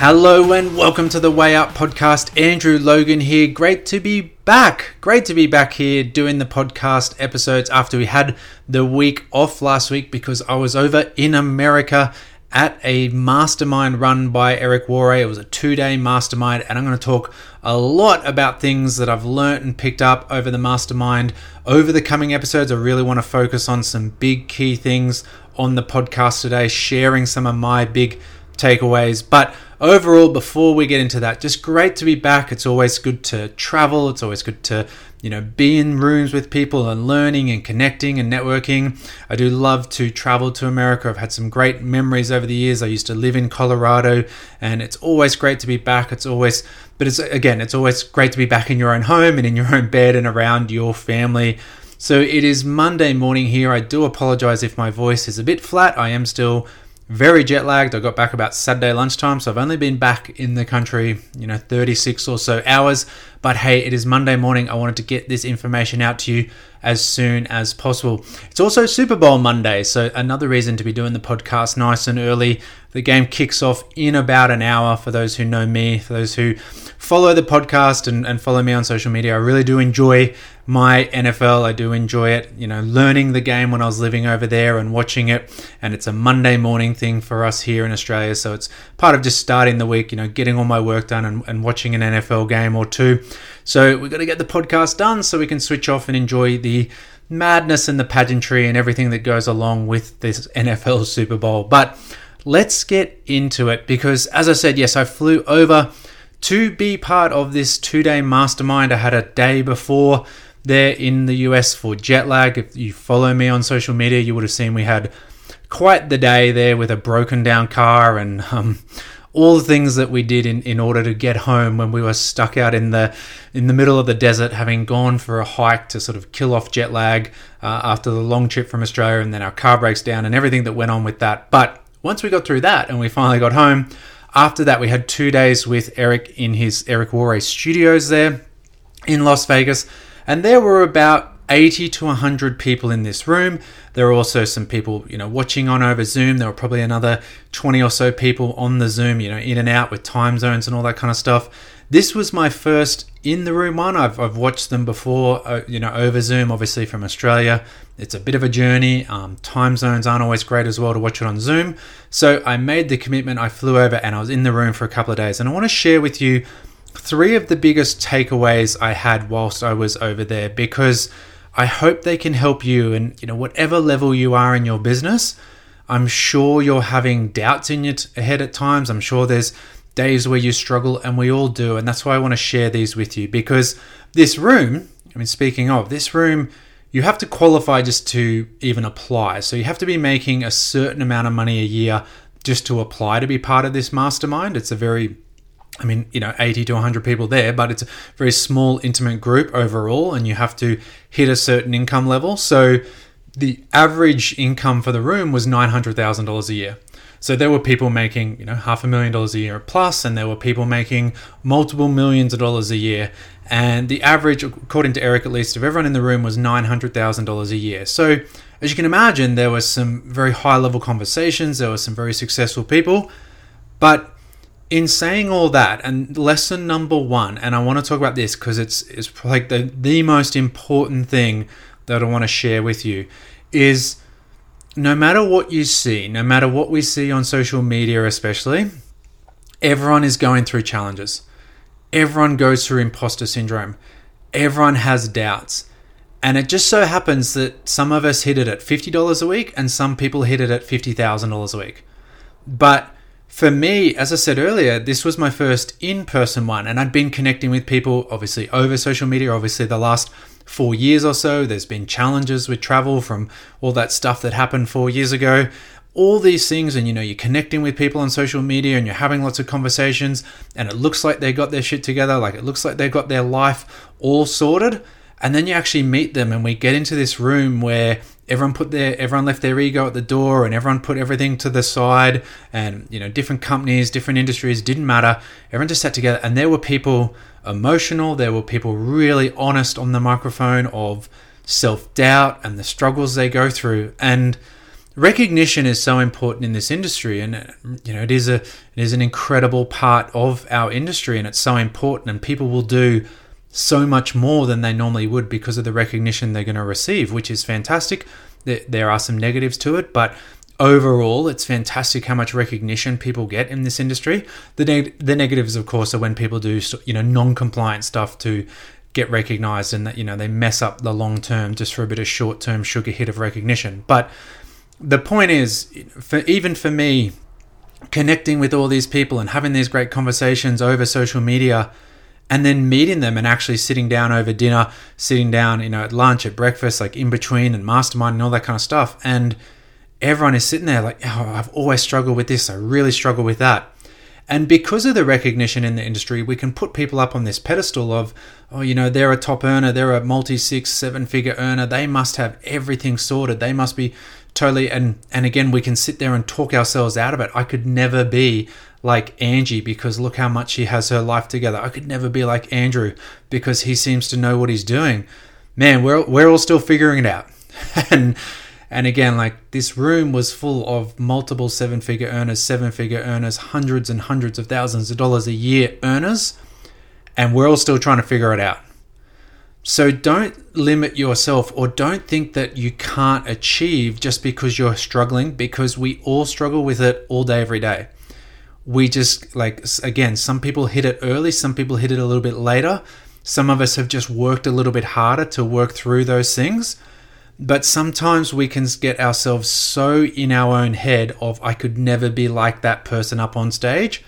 Hello and welcome to the Way Out podcast. Andrew Logan here. Great to be back. Great to be back here doing the podcast episodes after we had the week off last week because I was over in America at a mastermind run by Eric Worre. It was a two day mastermind, and I'm going to talk a lot about things that I've learnt and picked up over the mastermind. Over the coming episodes, I really want to focus on some big key things on the podcast today, sharing some of my big takeaways. But overall, before we get into that, just great to be back. It's always good to travel. It's always good to, you know, be in rooms with people and learning and connecting and networking. I do love to travel to America. I've had some great memories over the years. I used to live in Colorado and it's always great to be back. It's always, but it's again, it's always great to be back in your own home and in your own bed and around your family. So it is Monday morning here. I do apologize if my voice is a bit flat. I am still very jet lagged. I got back about Saturday lunchtime, so I've only been back in the country, you know, 36 or so hours. But hey, it is Monday morning. I wanted to get this information out to you as soon as possible. It's also Super Bowl Monday, so another reason to be doing the podcast nice and early. The game kicks off in about an hour for those who know me, for those who follow the podcast and, and follow me on social media. I really do enjoy my NFL. I do enjoy it, you know, learning the game when I was living over there and watching it. And it's a Monday morning thing for us here in Australia. So it's part of just starting the week, you know, getting all my work done and, and watching an NFL game or two. So we've got to get the podcast done so we can switch off and enjoy the madness and the pageantry and everything that goes along with this NFL Super Bowl. But let's get into it because, as I said, yes, I flew over to be part of this two day mastermind. I had a day before there in the US for jet lag. If you follow me on social media, you would have seen we had quite the day there with a broken down car and um, all the things that we did in, in order to get home when we were stuck out in the in the middle of the desert, having gone for a hike to sort of kill off jet lag uh, after the long trip from Australia, and then our car breaks down and everything that went on with that. But once we got through that and we finally got home, after that we had two days with Eric in his Eric Worre studios there in Las Vegas, and there were about 80 to 100 people in this room. There were also some people, you know, watching on over Zoom. There were probably another 20 or so people on the Zoom, you know, in and out with time zones and all that kind of stuff. This was my first in the room one. I've, I've watched them before, uh, you know, over Zoom, obviously from Australia. It's a bit of a journey. Um, time zones aren't always great as well to watch it on Zoom. So I made the commitment. I flew over and I was in the room for a couple of days. And I want to share with you three of the biggest takeaways I had whilst I was over there because I hope they can help you and you know whatever level you are in your business. I'm sure you're having doubts in your head at times. I'm sure there's days where you struggle and we all do and that's why I want to share these with you because this room, I mean speaking of, this room you have to qualify just to even apply. So you have to be making a certain amount of money a year just to apply to be part of this mastermind. It's a very I mean, you know, 80 to 100 people there, but it's a very small, intimate group overall, and you have to hit a certain income level. So the average income for the room was $900,000 a year. So there were people making, you know, half a million dollars a year plus, and there were people making multiple millions of dollars a year. And the average, according to Eric at least, of everyone in the room was $900,000 a year. So as you can imagine, there was some very high level conversations, there were some very successful people, but in saying all that, and lesson number one, and I want to talk about this because it's it's like the the most important thing that I want to share with you is no matter what you see, no matter what we see on social media, especially, everyone is going through challenges. Everyone goes through imposter syndrome. Everyone has doubts. And it just so happens that some of us hit it at $50 a week and some people hit it at $50,000 a week. But for me, as I said earlier, this was my first in person one, and I'd been connecting with people obviously over social media. Obviously, the last four years or so, there's been challenges with travel from all that stuff that happened four years ago. All these things, and you know, you're connecting with people on social media and you're having lots of conversations, and it looks like they got their shit together, like it looks like they got their life all sorted. And then you actually meet them, and we get into this room where everyone put their everyone left their ego at the door and everyone put everything to the side and you know different companies different industries didn't matter. Everyone just sat together and there were people emotional there were people really honest on the microphone of self-doubt and the struggles they go through. And recognition is so important in this industry and you know it is a it is an incredible part of our industry and it's so important and people will do so much more than they normally would because of the recognition they're going to receive which is fantastic. There are some negatives to it but overall it's fantastic how much recognition people get in this industry. The neg- the negatives of course are when people do you know non-compliant stuff to get recognized and that you know they mess up the long term just for a bit of short term sugar hit of recognition. But the point is, for even for me, connecting with all these people and having these great conversations over social media and then meeting them and actually sitting down over dinner, sitting down, you know, at lunch, at breakfast, like in between and mastermind and all that kind of stuff. And everyone is sitting there like, oh, I've always struggled with this. I really struggle with that. And because of the recognition in the industry, we can put people up on this pedestal of, oh, you know, they're a top earner, they're a multi six, seven figure earner, they must have everything sorted, they must be totally and and again we can sit there and talk ourselves out of it i could never be like angie because look how much she has her life together. I could never be like andrew because he seems to know what he's doing. Man we're, we're all still figuring it out. And and again like this room was full of multiple seven figure earners seven figure earners hundreds and hundreds of thousands of dollars a year earners and we're all still trying to figure it out. So don't limit yourself or don't think that you can't achieve just because you're struggling, because we all struggle with it all day, every day. We just, like, again, some people hit it early, some people hit it a little bit later. Some of us have just worked a little bit harder to work through those things. But sometimes we can get ourselves so in our own head of, I could never be like that person up on stage.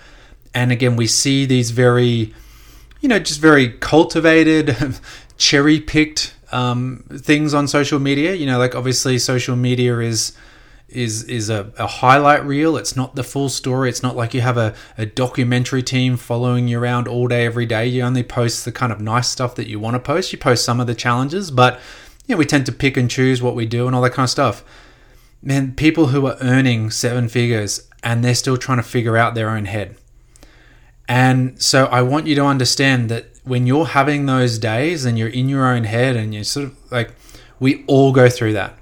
And again, we see these very, you know, just very cultivated, cherry picked um, things on social media. You know, like obviously social media is is is a, a, highlight reel. It's not the full story. It's not like you have a, a documentary team following you around all day, every day. You only post the kind of nice stuff that you want to post. You post some of the challenges, but you know, we tend to pick and choose what we do and all that kind of stuff. Man, people who are earning seven figures and they're still trying to figure out their own head. And so I want you to understand that when you're having those days and you're in your own head and you're sort of like, we all go through that.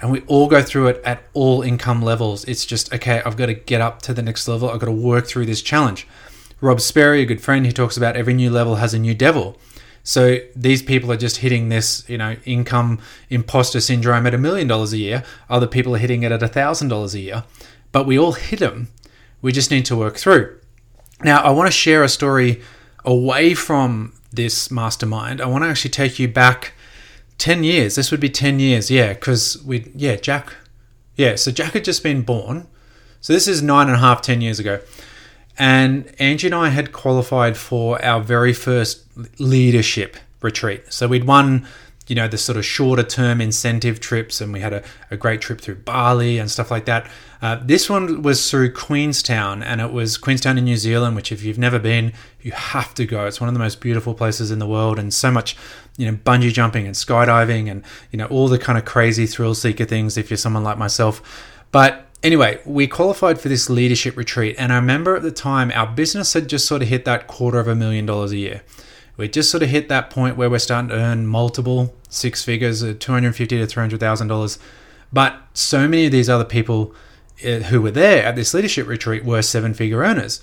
And we all go through it at all income levels. It's just, okay, I've got to get up to the next level. I've got to work through this challenge. Rob Sperry, a good friend, he talks about every new level has a new devil. So these people are just hitting this, you know, income imposter syndrome at a million dollars a year. Other people are hitting it at a thousand dollars a year. But we all hit them. We just need to work through. Now, I want to share a story away from this mastermind, I want to actually take you back 10 years. This would be 10 years, yeah, because we, yeah, Jack, yeah, so Jack had just been born. So this is nine and a half, 10 years ago. And Angie and I had qualified for our very first leadership retreat. So we'd won you know, the sort of shorter term incentive trips, and we had a, a great trip through Bali and stuff like that. Uh, this one was through Queenstown, and it was Queenstown in New Zealand, which, if you've never been, you have to go. It's one of the most beautiful places in the world, and so much, you know, bungee jumping and skydiving, and you know, all the kind of crazy thrill seeker things. If you're someone like myself, but anyway, we qualified for this leadership retreat, and I remember at the time our business had just sort of hit that quarter of a million dollars a year we just sort of hit that point where we're starting to earn multiple six figures, uh, two hundred fifty to three hundred thousand dollars. But so many of these other people uh, who were there at this leadership retreat were seven figure earners,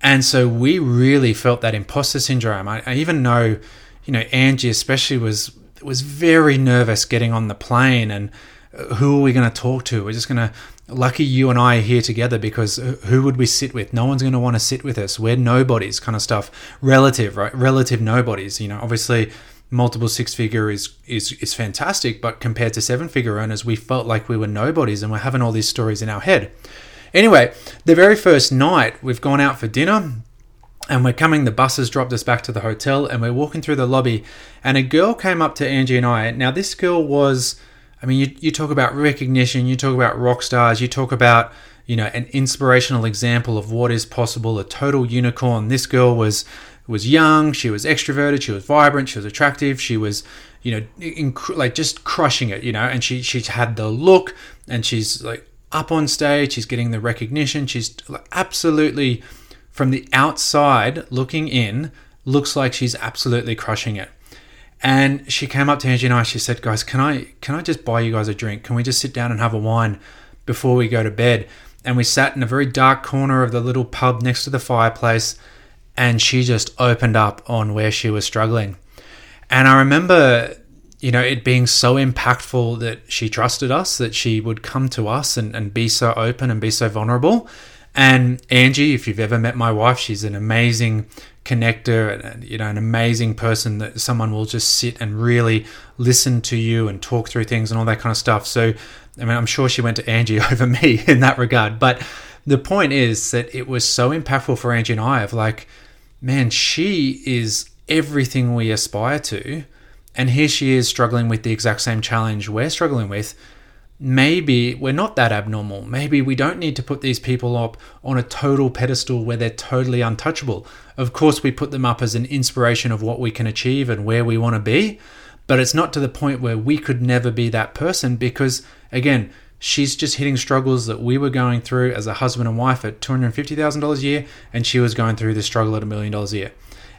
and so we really felt that imposter syndrome. I, I even know, you know, Angie especially was was very nervous getting on the plane and uh, who are we going to talk to? We're just going to lucky you and I are here together because uh, who would we sit with? No one's going to want to sit with us. We're nobodies, kind of stuff. Relative, right? Relative nobodies. You know, obviously, multiple six figure is is is fantastic, but compared to seven figure earners, we felt like we were nobodies, and we're having all these stories in our head. Anyway, the very first night we've gone out for dinner. And we're coming, the bus has dropped us back to the hotel, and we're walking through the lobby. And a girl came up to Angie and I. Now, this girl was I mean, you, you talk about recognition, you talk about rock stars, you talk about, you know, an inspirational example of what is possible, a total unicorn. This girl was was young, she was extroverted, she was vibrant, she was attractive, she was, you know, inc- like just crushing it, you know. And she she had the look, and she's like up on stage. She's getting the recognition. She's like, absolutely from the outside looking in, looks like she's absolutely crushing it. And she came up to Angie and I. She said, "Guys, can I can I just buy you guys a drink? Can we just sit down and have a wine before we go to bed?" And we sat in a very dark corner of the little pub next to the fireplace. And she just opened up on where she was struggling. And I remember, you know, it being so impactful that she trusted us, that she would come to us and, and be so open and be so vulnerable. And Angie, if you've ever met my wife, she's an amazing connector and you know an amazing person that someone will just sit and really listen to you and talk through things and all that kind of stuff. So I mean I'm sure she went to Angie over me in that regard. But the point is that it was so impactful for Angie and I of like, man, she is everything we aspire to. And here she is struggling with the exact same challenge we're struggling with maybe we're not that abnormal. Maybe we don't need to put these people up on a total pedestal where they're totally untouchable. Of course, we put them up as an inspiration of what we can achieve and where we want to be, but it's not to the point where we could never be that person because, again, she's just hitting struggles that we were going through as a husband and wife at $250,000 a year, and she was going through the struggle at a million dollars a year.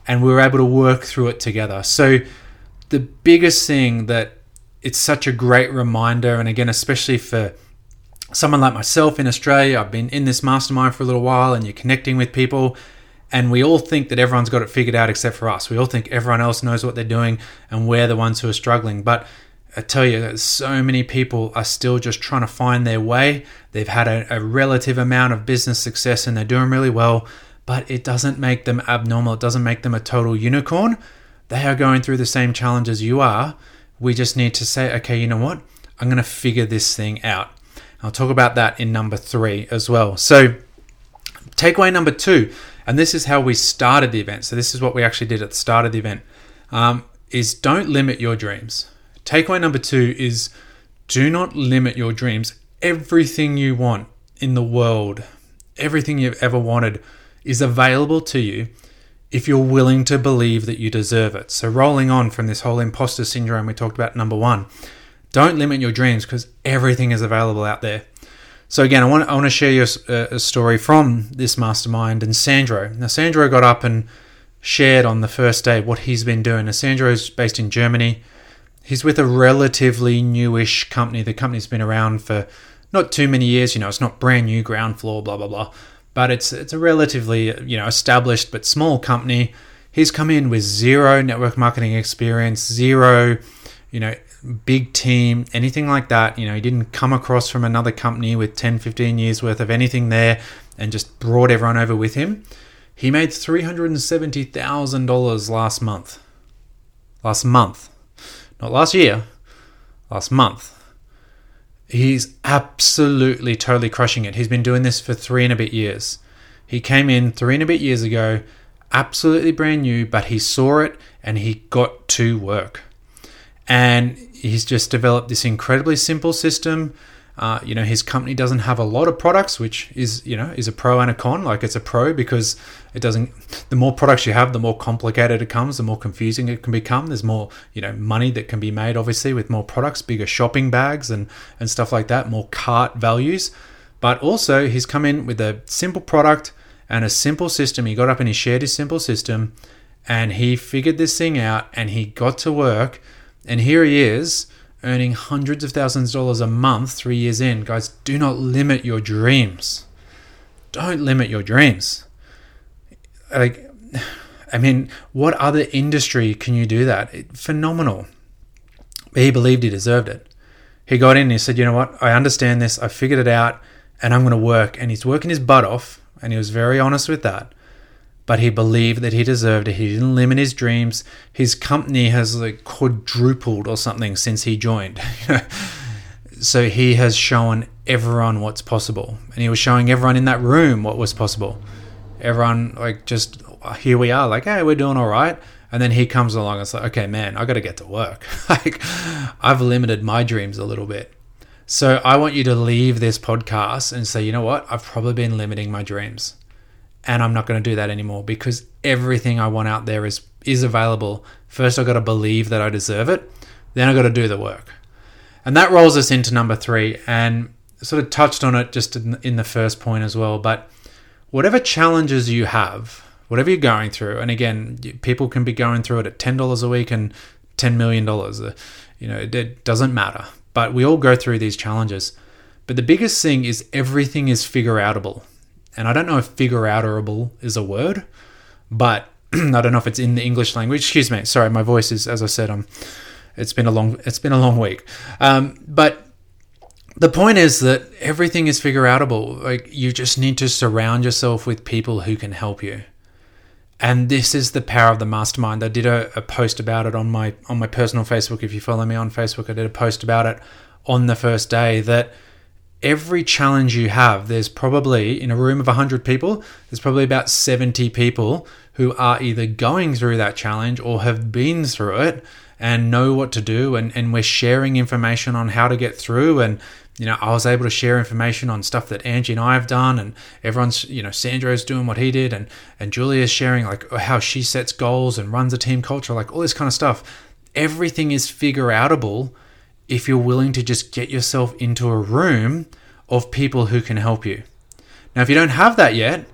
And we were able to work through it together. So, the biggest thing that it's such a great reminder. And again, especially for someone like myself in Australia, I've been in this mastermind for a little while and you're connecting with people. And we all think that everyone's got it figured out except for us. We all think everyone else knows what they're doing and we're the ones who are struggling. But I tell you, so many people are still just trying to find their way. They've had a, a, relative amount of business success and they're doing really well, but it doesn't make them abnormal. It doesn't make them a total unicorn. They are going through the same challenges you are. We just need to say, okay, you know what? I'm going to figure this thing out. I'll talk about that in number three as well. So, takeaway number two, and this is how we started the event. So, this is what we actually did at the start of the event, um, is don't limit your dreams. Takeaway number two is do not limit your dreams. Everything you want in the world, everything you've ever wanted, is available to you if you're willing to believe that you deserve it. So, rolling on from this whole imposter syndrome we talked about, number one, don't limit your dreams because everything is available out there. So, again, I want, I want to share you a, uh, a story from this mastermind and Sandro. Now, Sandro got up and shared on the first day what he's been doing. Now, Sandro is based in Germany. He's with a relatively newish company. The company's been around for not too many years. You know, it's not brand new ground floor, blah, blah, blah but it's it's a relatively you know established but small company. He's come in with zero network marketing experience, zero, you know, big team, anything like that. You know, he didn't come across from another company with 10, 15 years worth of anything there and just brought everyone over with him. He made $370,000 last month. Last month. Not last year, last month. He's absolutely totally crushing it. He's been doing this for three and a bit years. He came in three and a bit years ago, absolutely brand new, but he saw it and he got to work. And he's just developed this incredibly simple system uh, you know, his company doesn't have a lot of products, which is you know is a pro and a con. Like it's a pro because it doesn't. The more products you have, the more complicated it comes, the more confusing it can become. There's more you know money that can be made, obviously, with more products, bigger shopping bags and and stuff like that, more cart values. But also, he's come in with a simple product and a simple system. He got up and he shared his simple system, and he figured this thing out, and he got to work. And here he is earning hundreds of thousands of dollars a month three years in. Guys, do not limit your dreams. Don't limit your dreams. Like, I mean, what other industry can you do that? It, phenomenal. He believed he deserved it. He got in and he said, you know what? I understand this. I figured it out and I'm going to work. And he's working his butt off. And he was very honest with that but he believed that he deserved it. He didn't limit his dreams. His company has like quadrupled or something since he joined. so he has shown everyone what's possible. And he was showing everyone in that room what was possible. Everyone, like, just here we are, like, hey, we're doing all right. And then he comes along and it's like, okay, man, I got to get to work. like, I've limited my dreams a little bit. So I want you to leave this podcast and say, you know what? I've probably been limiting my dreams and I'm not going to do that anymore because everything I want out there is is available. First, I got to believe that I deserve it. then I got to do the work. And that rolls us into number three, and sort of touched on it just in, in the first point as well. But whatever challenges you have, whatever you're going through, and again, people can be going through it at ten dollars a week and ten million dollars. Uh, you know, it, it doesn't matter. But we all go through these challenges. But the biggest thing is everything is figure outable. And I don't know if figure outable is a word, but I don't know if it's in the English language. Excuse me. Sorry, my voice is, as I said, um, it's been a long, it's been a long week. Um, but the point is that everything is figure outable. Like you just need to surround yourself with people who can help you. And this is the power of the mastermind. I did a, a post about it on my on my personal Facebook. If you follow me on Facebook, I did a post about it on the first day that every challenge you have, there's probably in a room of 100 people, there's probably about 70 people who are either going through that challenge or have been through it and know what to do. And, and we're sharing information on how to get through. And, you know, I was able to share information on stuff that Angie and I have done. And everyone's, you know, Sandro's doing what he did. And, and Julia's sharing like how she sets goals and runs a team culture, like all this kind of stuff. Everything is figure outable if you're willing to just get yourself into a room of people who can help you. Now, if you don't have that yet,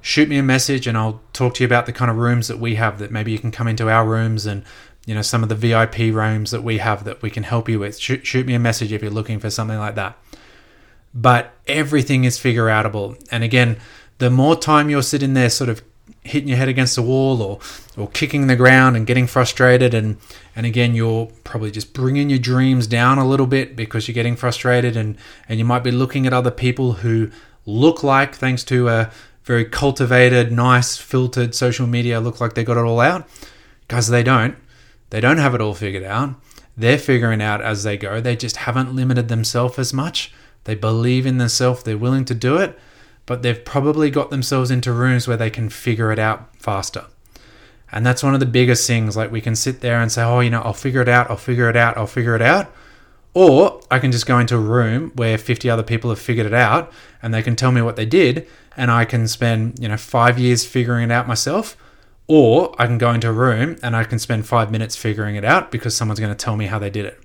shoot me a message and I'll talk to you about the kind of rooms that we have that maybe you can come into our rooms and you know some of the VIP rooms that we have that we can help you with. Shoot, shoot me a message if you're looking for something like that. But everything is figure outable. And again, the more time you're sitting there sort of hitting your head against the wall or or kicking the ground and getting frustrated and and again you're probably just bringing your dreams down a little bit because you're getting frustrated and and you might be looking at other people who look like thanks to a very cultivated, nice, filtered social media look like they got it all out. Because they don't. They don't have it all figured out. They're figuring out as they go. They just haven't limited themselves as much. They believe in themselves. They're willing to do it, but they've probably got themselves into rooms where they can figure it out faster. And that's one of the biggest things. Like we can sit there and say, oh, you know, I'll figure it out, I'll figure it out, I'll figure it out. Or I can just go into a room where 50 other people have figured it out and they can tell me what they did and I can spend, you know, 5 years figuring it out myself. Or I can go into a room and I can spend 5 minutes figuring it out because someone's going to tell me how they did it.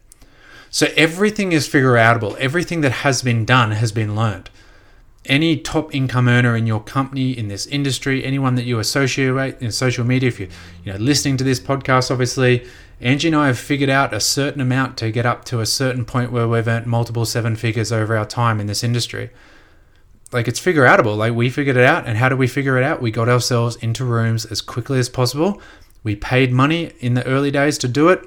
So everything is figure outable. Everything that has been done has been learned. Any top income earner in your company, in this industry, anyone that you associate with in social media, if you're you know, listening to this podcast, obviously, Angie and I have figured out a certain amount to get up to a certain point where we've earned multiple seven figures over our time in this industry. Like it's figure outable. Like we figured it out. And how do we figure it out? We got ourselves into rooms as quickly as possible. We paid money in the early days to do it.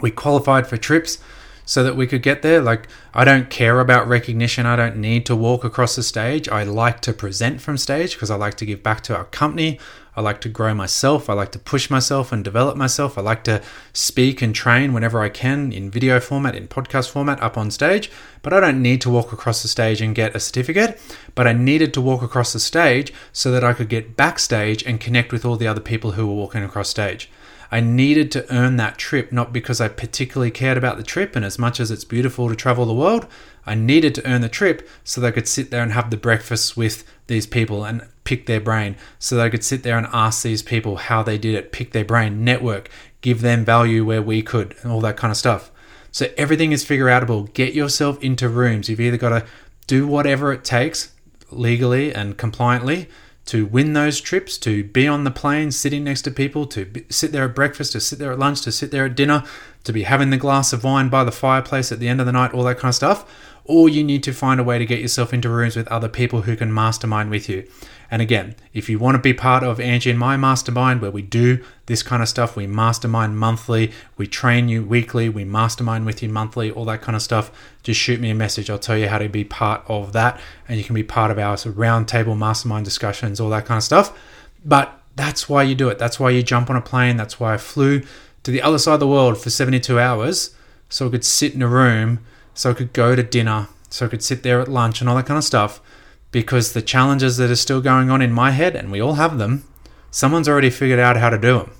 We qualified for trips so that we could get there. Like, I don't care about recognition. I don't need to walk across the stage. I like to present from stage because I like to give back to our company. I like to grow myself. I like to push myself and develop myself. I like to speak and train whenever I can in video format, in podcast format, up on stage. But I don't need to walk across the stage and get a certificate. But I needed to walk across the stage so that I could get backstage and connect with all the other people who were walking across stage. I needed to earn that trip, not because I particularly cared about the trip, and as much as it's beautiful to travel the world, I needed to earn the trip so that I could sit there and have the breakfast with these people and pick their brain, so that I could sit there and ask these people how they did it, pick their brain, network, give them value where we could, and all that kind of stuff. So everything is figure outable. Get yourself into rooms. You've either got to do whatever it takes legally and compliantly to win those trips, to be on the plane sitting next to people, to be, sit there at breakfast, to sit there at lunch, to sit there at dinner, to be having the glass of wine by the fireplace at the end of the night, all that kind of stuff. Or you need to find a way to get yourself into rooms with other people who can mastermind with you. And again, if you want to be part of Angie and my mastermind, where we do this kind of stuff, we mastermind monthly, we train you weekly, we mastermind with you monthly, all that kind of stuff, just shoot me a message. I'll tell you how to be part of that. And you can be part of our roundtable mastermind discussions, all that kind of stuff. But that's why you do it. That's why you jump on a plane. That's why I flew to the other side of the world for 72 hours so I could sit in a room, so I could go to dinner, so I could sit there at lunch and all that kind of stuff because the challenges that are still going on in my head, and we all have them, someone's already figured out how to do them.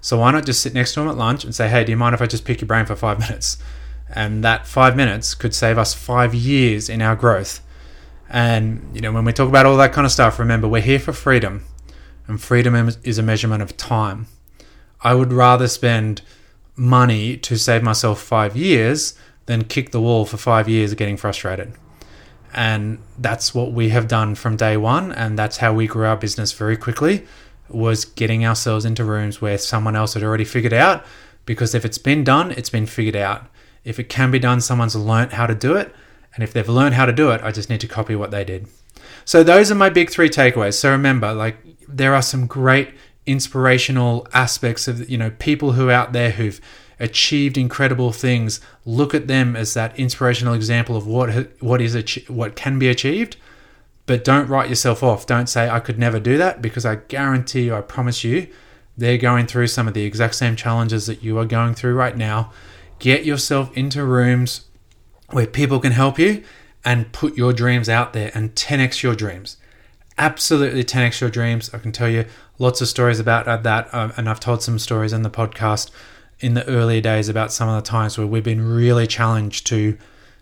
So why not just sit next to them at lunch and say, hey, do you mind if I just pick your brain for five minutes? And that five minutes could save us five years in our growth. And, you know, when we talk about all that kind of stuff, remember, we're here for freedom, and freedom is a measurement of time. I would rather spend money to save myself five years than kick the wall for five years getting frustrated. And that's what we have done from day one. And that's how we grew our business very quickly was getting ourselves into rooms where someone else had already figured out. Because if it's been done, it's been figured out. If it can be done, someone's learnt how to do it. And if they've learned how to do it, I just need to copy what they did. So those are my big three takeaways. So remember, like there are some great inspirational aspects of you know people who are out there who've achieved incredible things. Look at them as that inspirational example of what what is what can be achieved. But don't write yourself off. Don't say I could never do that because I guarantee you, I promise you, they're going through some of the exact same challenges that you are going through right now. Get yourself into rooms where people can help you and put your dreams out there and 10x your dreams. Absolutely 10x your dreams. I can tell you lots of stories about that, uh, and I've told some stories in the podcast in the earlier days about some of the times where we've been really challenged to,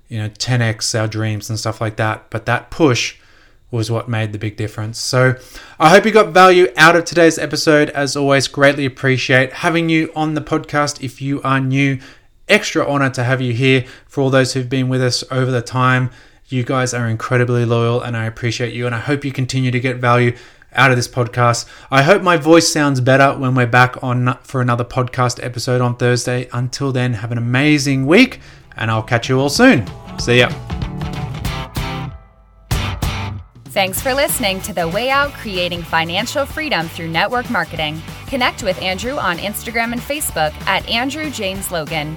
you know, 10x our dreams and stuff like that. But that push was what made the big difference. So I hope you got value out of today's episode. As always, greatly appreciate having you on the podcast. If you are new, extra honor to have you here. For all those who've been with us over the time, you guys are incredibly loyal and I appreciate you. And I hope you continue to get value out of this podcast. I hope my voice sounds better when we're back on for another podcast episode on Thursday. Until then, have an amazing week and I'll catch you all soon. See ya. Thanks for listening to The Way Out Creating Financial Freedom Through Network Marketing. Connect with Andrew on Instagram and Facebook at Andrew James Logan.